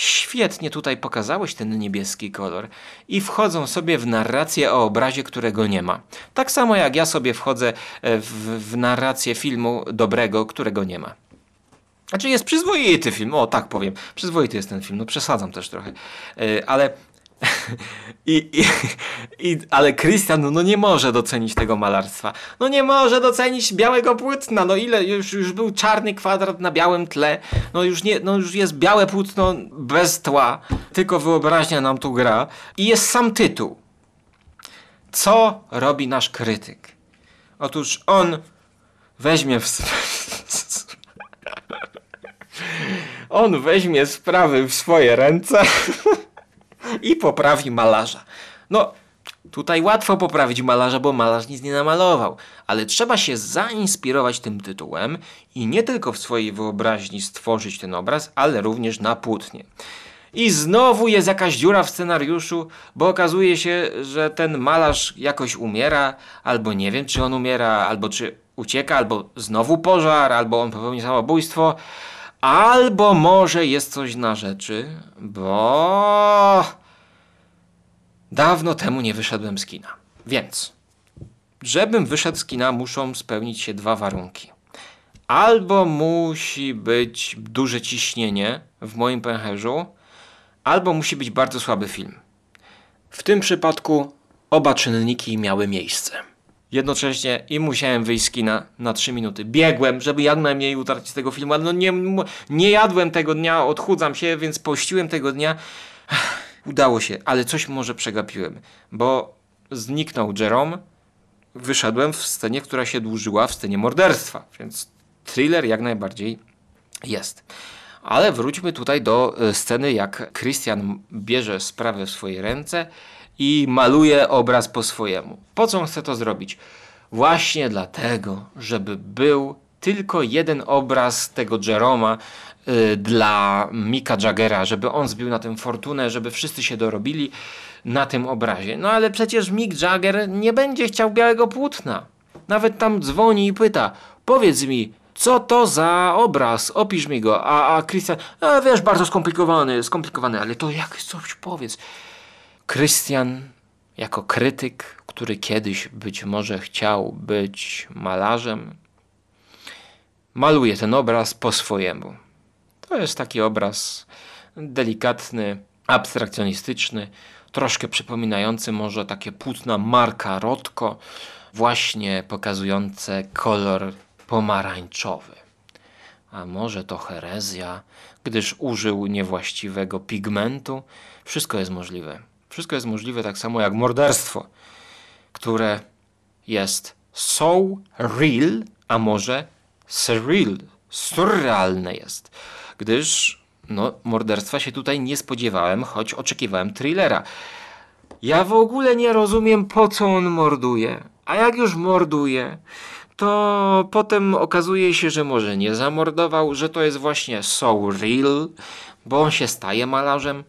świetnie tutaj pokazałeś ten niebieski kolor i wchodzą sobie w narrację o obrazie, którego nie ma. Tak samo jak ja sobie wchodzę e, w, w narrację filmu dobrego, którego nie ma. Znaczy jest przyzwoity film, o tak powiem. Przyzwoity jest ten film, no przesadzam też trochę. Yy, ale. I, i, i, ale Christian no, no nie może docenić tego malarstwa. No nie może docenić białego płótna. No ile już, już był czarny kwadrat na białym tle. No już, nie, no już jest białe płótno bez tła. Tylko wyobraźnia nam tu gra. I jest sam tytuł. Co robi nasz krytyk? Otóż on weźmie w. On weźmie sprawy w swoje ręce i poprawi malarza. No, tutaj łatwo poprawić malarza, bo malarz nic nie namalował, ale trzeba się zainspirować tym tytułem i nie tylko w swojej wyobraźni stworzyć ten obraz, ale również na płótnie. I znowu jest jakaś dziura w scenariuszu, bo okazuje się, że ten malarz jakoś umiera, albo nie wiem, czy on umiera, albo czy ucieka, albo znowu pożar, albo on popełni samobójstwo. Albo może jest coś na rzeczy, bo dawno temu nie wyszedłem z kina. Więc, żebym wyszedł z kina, muszą spełnić się dwa warunki. Albo musi być duże ciśnienie w moim pęcherzu, albo musi być bardzo słaby film. W tym przypadku oba czynniki miały miejsce. Jednocześnie i musiałem wyjść z kina na 3 minuty. Biegłem, żeby jak najmniej utracić z tego filmu, ale no nie, nie jadłem tego dnia, odchudzam się, więc pościłem tego dnia. Udało się, ale coś może przegapiłem, bo zniknął Jerome, wyszedłem w scenie, która się dłużyła w scenie morderstwa, więc thriller jak najbardziej jest. Ale wróćmy tutaj do e, sceny, jak Christian bierze sprawę w swoje ręce i maluje obraz po swojemu. Po co on chce to zrobić? Właśnie dlatego, żeby był tylko jeden obraz tego Jeroma y, dla Mika Jaggera, żeby on zbił na tym fortunę, żeby wszyscy się dorobili na tym obrazie. No ale przecież Mick Jagger nie będzie chciał białego płótna. Nawet tam dzwoni i pyta, powiedz mi, co to za obraz? Opisz mi go. A, a Christian, a wiesz, bardzo skomplikowany, skomplikowany, ale to jak coś powiedz. Christian, jako krytyk, który kiedyś być może chciał być malarzem, maluje ten obraz po swojemu. To jest taki obraz delikatny, abstrakcjonistyczny, troszkę przypominający może takie płótna Marka Rotko, właśnie pokazujące kolor pomarańczowy. A może to herezja, gdyż użył niewłaściwego pigmentu? Wszystko jest możliwe. Wszystko jest możliwe tak samo jak morderstwo, które jest so real, a może surreal, surrealne jest. Gdyż no, morderstwa się tutaj nie spodziewałem, choć oczekiwałem thrillera. Ja w ogóle nie rozumiem, po co on morduje. A jak już morduje, to potem okazuje się, że może nie zamordował, że to jest właśnie so real, bo on się staje malarzem.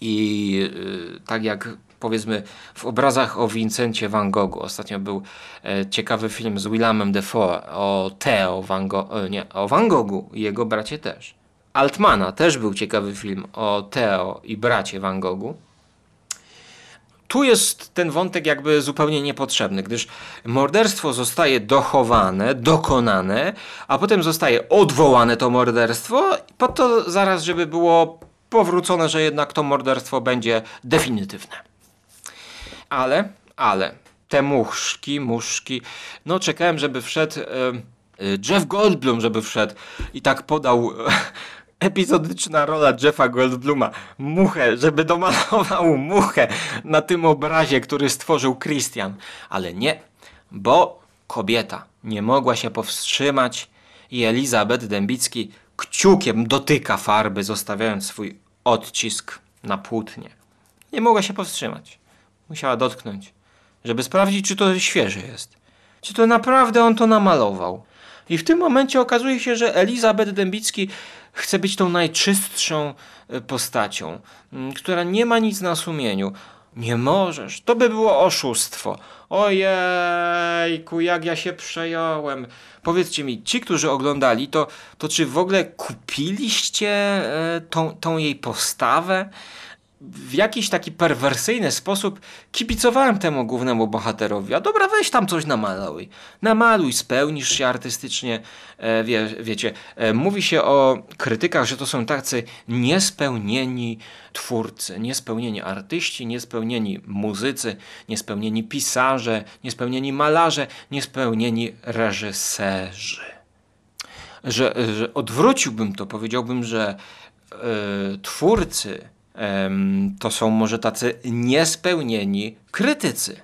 I yy, tak jak powiedzmy w obrazach o Vincencie Van Goghu. Ostatnio był e, ciekawy film z Willamem Defoe o Theo Van Gogh, e, nie, o Van Goghu i jego bracie też. Altmana też był ciekawy film o Theo i bracie Van Goghu. Tu jest ten wątek jakby zupełnie niepotrzebny, gdyż morderstwo zostaje dochowane, dokonane, a potem zostaje odwołane to morderstwo, po to zaraz, żeby było powrócone, że jednak to morderstwo będzie definitywne. Ale, ale, te muszki, muszki, no czekałem, żeby wszedł e, e, Jeff Goldblum, żeby wszedł i tak podał e, epizodyczna rola Jeffa Goldbluma, muchę, żeby domalował muchę na tym obrazie, który stworzył Christian. Ale nie, bo kobieta nie mogła się powstrzymać i Elizabeth Dębicki kciukiem dotyka farby, zostawiając swój odcisk na płótnie. Nie mogła się powstrzymać. Musiała dotknąć, żeby sprawdzić, czy to świeże jest. Czy to naprawdę on to namalował. I w tym momencie okazuje się, że Elizabeth Dębicki chce być tą najczystszą e, postacią, która nie ma nic na sumieniu. Nie możesz, to by było oszustwo. Ojejku, jak ja się przejąłem. Powiedzcie mi, ci, którzy oglądali, to, to czy w ogóle kupiliście e, tą, tą jej postawę? W jakiś taki perwersyjny sposób kibicowałem temu głównemu bohaterowi. A dobra, weź tam coś namaluj. Namaluj, spełnisz się artystycznie. E, wie, wiecie, e, mówi się o krytykach, że to są tacy niespełnieni twórcy, niespełnieni artyści, niespełnieni muzycy, niespełnieni pisarze, niespełnieni malarze, niespełnieni reżyserzy że, że odwróciłbym to, powiedziałbym, że e, twórcy to są może tacy niespełnieni krytycy,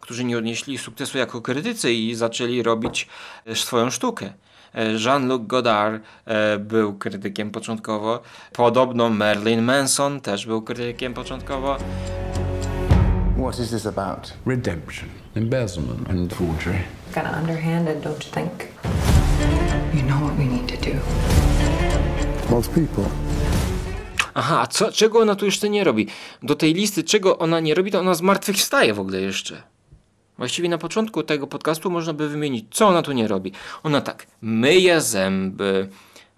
którzy nie odnieśli sukcesu jako krytycy i zaczęli robić e, swoją sztukę. E, Jean-Luc Godard e, był krytykiem początkowo. Podobno Marilyn Manson też był krytykiem początkowo. What is this about? Redemption, embezzlement, and forgery. Kind of underhanded, don't you think? You know what we need to do. Of people. Aha, a co, czego ona tu jeszcze nie robi? Do tej listy, czego ona nie robi, to ona zmartwychwstaje w ogóle jeszcze. Właściwie na początku tego podcastu można by wymienić, co ona tu nie robi. Ona tak, myje zęby,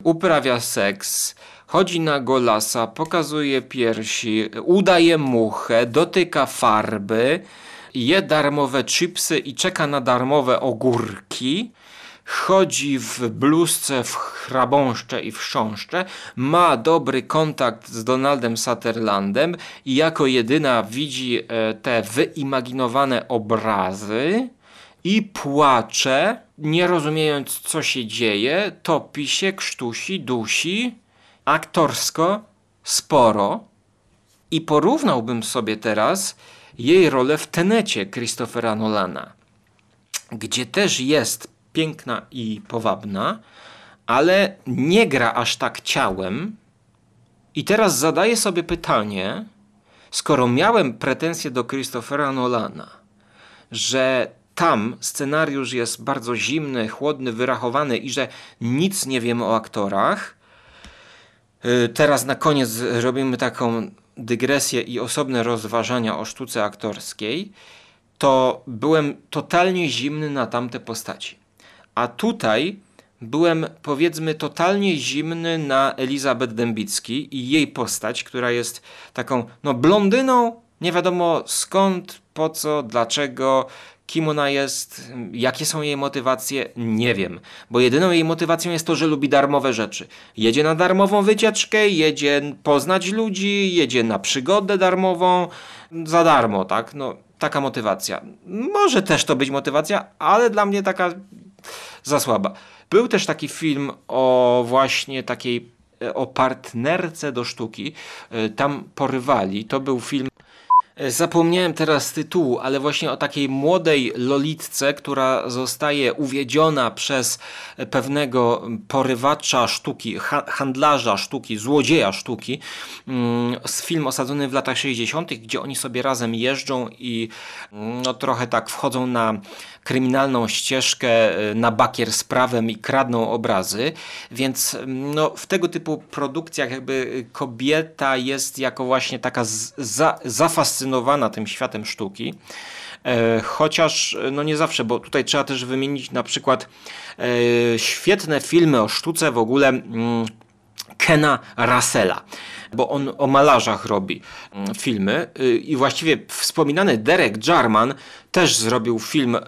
uprawia seks, chodzi na golasa, pokazuje piersi, udaje muchę, dotyka farby, je darmowe chipsy i czeka na darmowe ogórki chodzi w bluzce, w chrabąszcze i w chrząszcze, ma dobry kontakt z Donaldem Sutherlandem i jako jedyna widzi e, te wyimaginowane obrazy i płacze, nie rozumiejąc co się dzieje, topi się, krztusi, dusi, aktorsko sporo. I porównałbym sobie teraz jej rolę w Tenecie Christophera Nolana gdzie też jest piękna i powabna, ale nie gra aż tak ciałem. I teraz zadaję sobie pytanie, skoro miałem pretensje do Christophera Nolana, że tam scenariusz jest bardzo zimny, chłodny, wyrachowany i że nic nie wiemy o aktorach, Y, Teraz na koniec robimy taką dygresję i osobne rozważania o sztuce aktorskiej. To byłem totalnie zimny na tamte postaci. A tutaj byłem powiedzmy totalnie zimny na Elizabeth Dębicki i jej postać, która jest taką no blondyną, nie wiadomo skąd, po co, dlaczego, kim ona jest, jakie są jej motywacje, nie wiem. Bo jedyną jej motywacją jest to, że lubi darmowe rzeczy. Jedzie na darmową wycieczkę, jedzie poznać ludzi, jedzie na przygodę darmową, za darmo, tak? No, taka motywacja. Może też to być motywacja, ale dla mnie taka za słaba. Był też taki film o właśnie takiej, e, o partnerce do sztuki. E, Tam porywali. To był film E, Zapomniałem teraz tytułu, ale właśnie o takiej młodej lolitce, która zostaje uwiedziona przez pewnego porywacza sztuki, ha- handlarza sztuki, złodzieja sztuki. Mm, film osadzony w latach 60., gdzie oni sobie razem jeżdżą i mm, no, trochę tak wchodzą na kryminalną ścieżkę, e, na bakier z prawem i kradną obrazy. Więc mm, no, w tego typu produkcjach jakby kobieta jest jako właśnie taka za, zafascynowana tym światem sztuki. E, chociaż e, no nie zawsze, bo tutaj trzeba też wymienić na przykład e, świetne filmy o sztuce w ogóle mm, Kena Russella, bo on o malarzach robi mm, filmy y, i właściwie wspominany Derek Jarman też zrobił film y,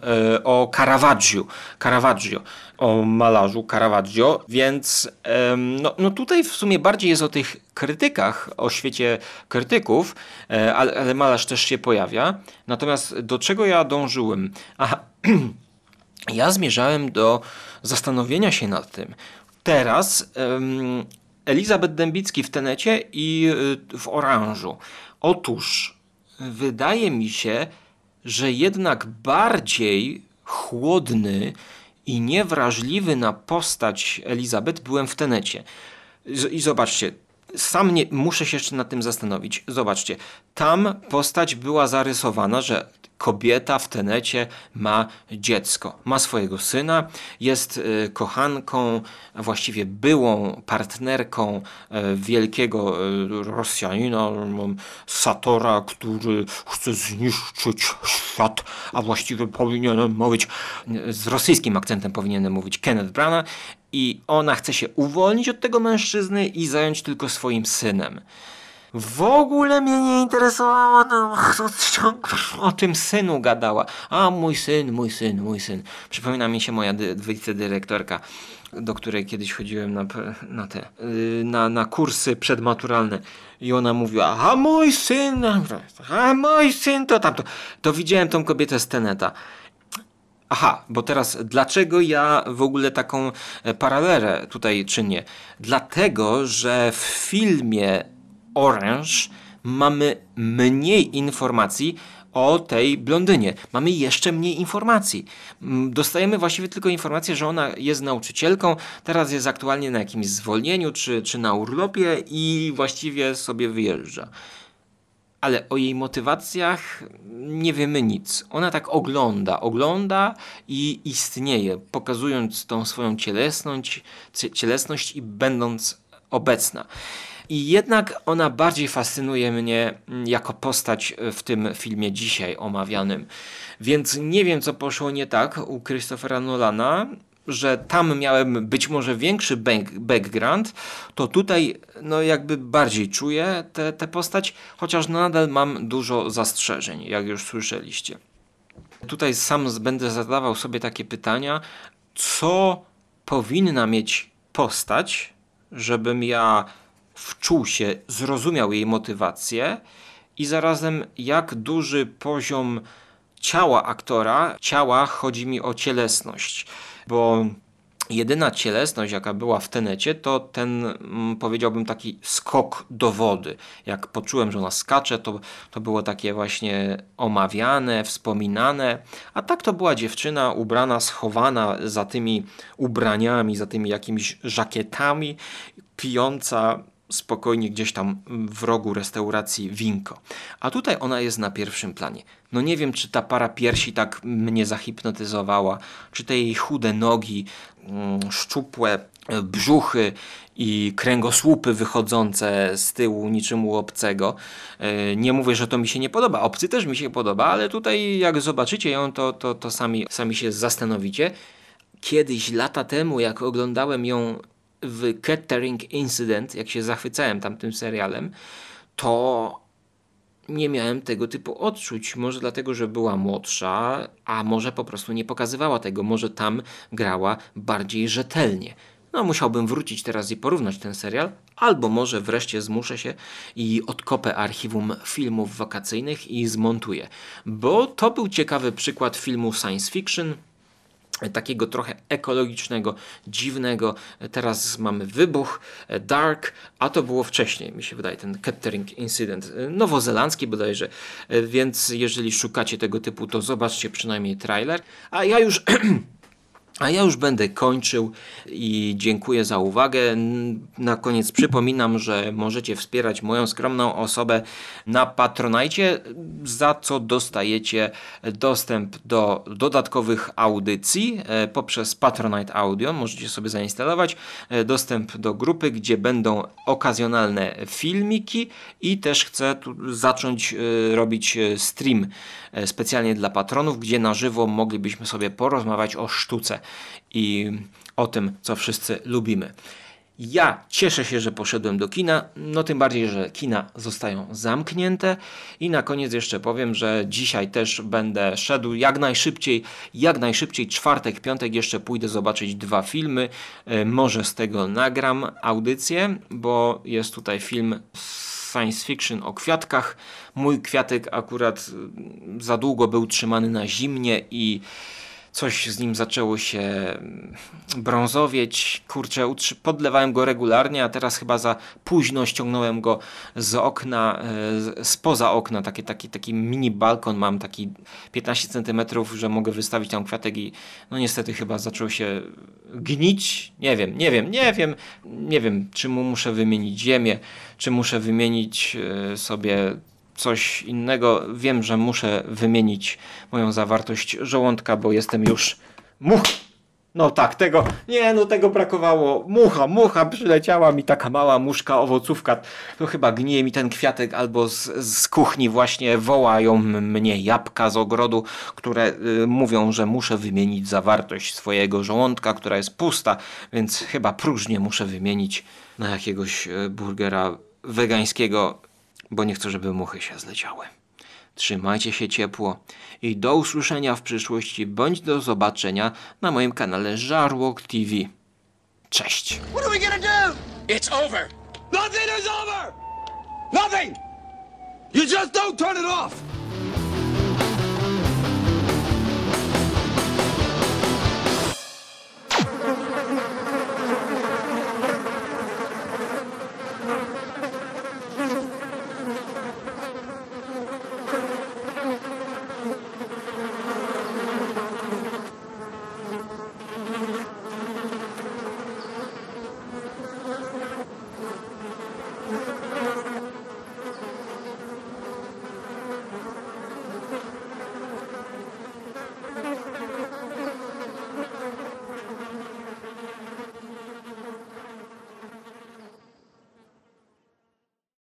o Caravaggio, Caravaggio o malarzu Caravaggio, więc no, no tutaj w sumie bardziej jest o tych krytykach, o świecie krytyków, e, ale, ale malarz też się pojawia. Natomiast do czego ja dążyłem? Aha, ja zmierzałem do zastanowienia się nad tym. Teraz Elizabeth Dębicki w Tenecie i y, w Oranżu. Otóż wydaje mi się, że jednak bardziej chłodny i niewrażliwy na postać Elizabeth byłem w Tenecie. I zobaczcie, sam nie, muszę się jeszcze nad tym zastanowić. Zobaczcie, tam postać była zarysowana, że kobieta w tenecie ma dziecko, ma swojego syna, jest y, kochanką, a właściwie byłą partnerką y, wielkiego y, Rosjanina, mm, Satora, który chce zniszczyć świat, a właściwie powinienem mówić, z rosyjskim akcentem powinienem mówić Kenneth Brana i ona chce się uwolnić od tego mężczyzny i zająć tylko swoim synem. W ogóle mnie nie interesowało, no, o tym synu gadała. A mój syn, mój syn, mój syn. Przypomina mi się moja dy- wicedyrektorka, do której kiedyś chodziłem na, na te, yy, na, na kursy przedmaturalne. I ona mówiła, a mój syn, a mój syn to tamto. To widziałem tą kobietę z Teneta. Aha, bo teraz dlaczego ja w ogóle taką e, paralelę tutaj czynię? Dlatego, że w filmie Orange mamy mniej informacji o tej blondynie. Mamy jeszcze mniej informacji. Mm, Dostajemy właściwie tylko informację, że ona jest nauczycielką, teraz jest aktualnie na jakimś zwolnieniu czy, czy na urlopie i właściwie sobie wyjeżdża ale o jej motywacjach nie wiemy nic. Ona tak ogląda, ogląda i istnieje, pokazując tą swoją cielesność, cie- cielesność i będąc obecna. I jednak ona bardziej fascynuje mnie mm, jako postać w tym filmie dzisiaj omawianym. Więc nie wiem, co poszło nie tak u Christophera Nolana, że tam miałem być może większy back- background, to tutaj no jakby bardziej czuję tę postać, chociaż nadal mam dużo zastrzeżeń, jak już słyszeliście. Tutaj sam będę zadawał sobie takie pytania, co powinna mieć postać, żebym ja wczuł się, zrozumiał jej motywację i zarazem jak duży poziom ciała aktora, ciała chodzi mi o cielesność, bo jedyna cielesność, jaka była w tenecie, to ten, mm, powiedziałbym, taki skok do wody. Jak poczułem, że ona skacze, to, to było takie właśnie omawiane, wspominane, a tak to była dziewczyna ubrana, schowana za tymi ubraniami, za tymi jakimiś żakietami, pijąca spokojnie gdzieś tam w rogu restauracji winko. A tutaj ona jest na pierwszym planie. No nie wiem, czy ta para piersi tak mnie zahipnotyzowała, czy te jej chude nogi, mm, szczupłe e, brzuchy i kręgosłupy wychodzące z tyłu niczym u obcego. E, Nie mówię, że to mi się nie podoba. Obcy też mi się podoba, ale tutaj jak zobaczycie ją, to, to, to sami, sami się zastanowicie. Kiedyś, lata temu, jak oglądałem ją w Catering Incident, jak się zachwycałem tamtym serialem, to nie miałem tego typu odczuć. Może dlatego, że była młodsza, a może po prostu nie pokazywała tego. Może tam grała bardziej rzetelnie. No, musiałbym wrócić teraz i porównać ten serial, albo może wreszcie zmuszę się i odkopę archiwum filmów wakacyjnych i zmontuję. Bo to był ciekawy przykład filmu science fiction, takiego trochę ekologicznego, dziwnego. Teraz mamy wybuch, e, Dark, a to było wcześniej, mi się wydaje, ten Catering Incident, e, nowozelandzki bodajże, E, więc jeżeli szukacie tego typu, to zobaczcie przynajmniej trailer. A ja już... A ja już będę kończył i dziękuję za uwagę. Na koniec przypominam, że możecie wspierać moją skromną osobę na Patronajcie, za co dostajecie dostęp do dodatkowych audycji e, poprzez Patronite Audio. Możecie sobie zainstalować e, dostęp do grupy, gdzie będą okazjonalne filmiki i też chcę zacząć e, robić stream specjalnie dla patronów, gdzie na żywo moglibyśmy sobie porozmawiać o sztuce i o tym, co wszyscy lubimy. Ja cieszę się, że poszedłem do kina, no tym bardziej, że kina zostają zamknięte i na koniec jeszcze powiem, że dzisiaj też będę szedł jak najszybciej, jak najszybciej, czwartek, piątek jeszcze pójdę zobaczyć dwa filmy, E, może z tego nagram audycję, bo jest tutaj film science fiction o kwiatkach. Mój kwiatek akurat y, za długo był trzymany na zimnie i coś z nim zaczęło się mm, brązowieć. Kurczę, podlewałem go regularnie, a teraz chyba za późno ściągnąłem go z okna, e, spoza okna. Taki, taki, taki mini balkon mam, taki 15 cm, że mogę wystawić tam kwiatek i no niestety chyba zaczął się gnić. Nie wiem, nie wiem, nie wiem, nie wiem, czy mu muszę wymienić ziemię, czy muszę wymienić e, sobie coś innego. Wiem, że muszę wymienić moją zawartość żołądka, bo jestem już much. No tak, tego, nie no tego brakowało. Mucha, mucha przyleciała mi taka mała muszka, owocówka. To chyba gnije mi ten kwiatek albo z, z kuchni właśnie wołają mnie jabłka z ogrodu, które y, mówią, że muszę wymienić zawartość swojego żołądka, która jest pusta, więc chyba próżnię muszę wymienić na jakiegoś y, burgera wegańskiego, bo nie chcę, żeby muchy się zleciały. Trzymajcie się ciepło i do usłyszenia w przyszłości bądź do zobaczenia na moim kanale Żarłok TV. Cześć! What are we gonna do? It's over. Nothing is over. Nothing. You just don't turn it off.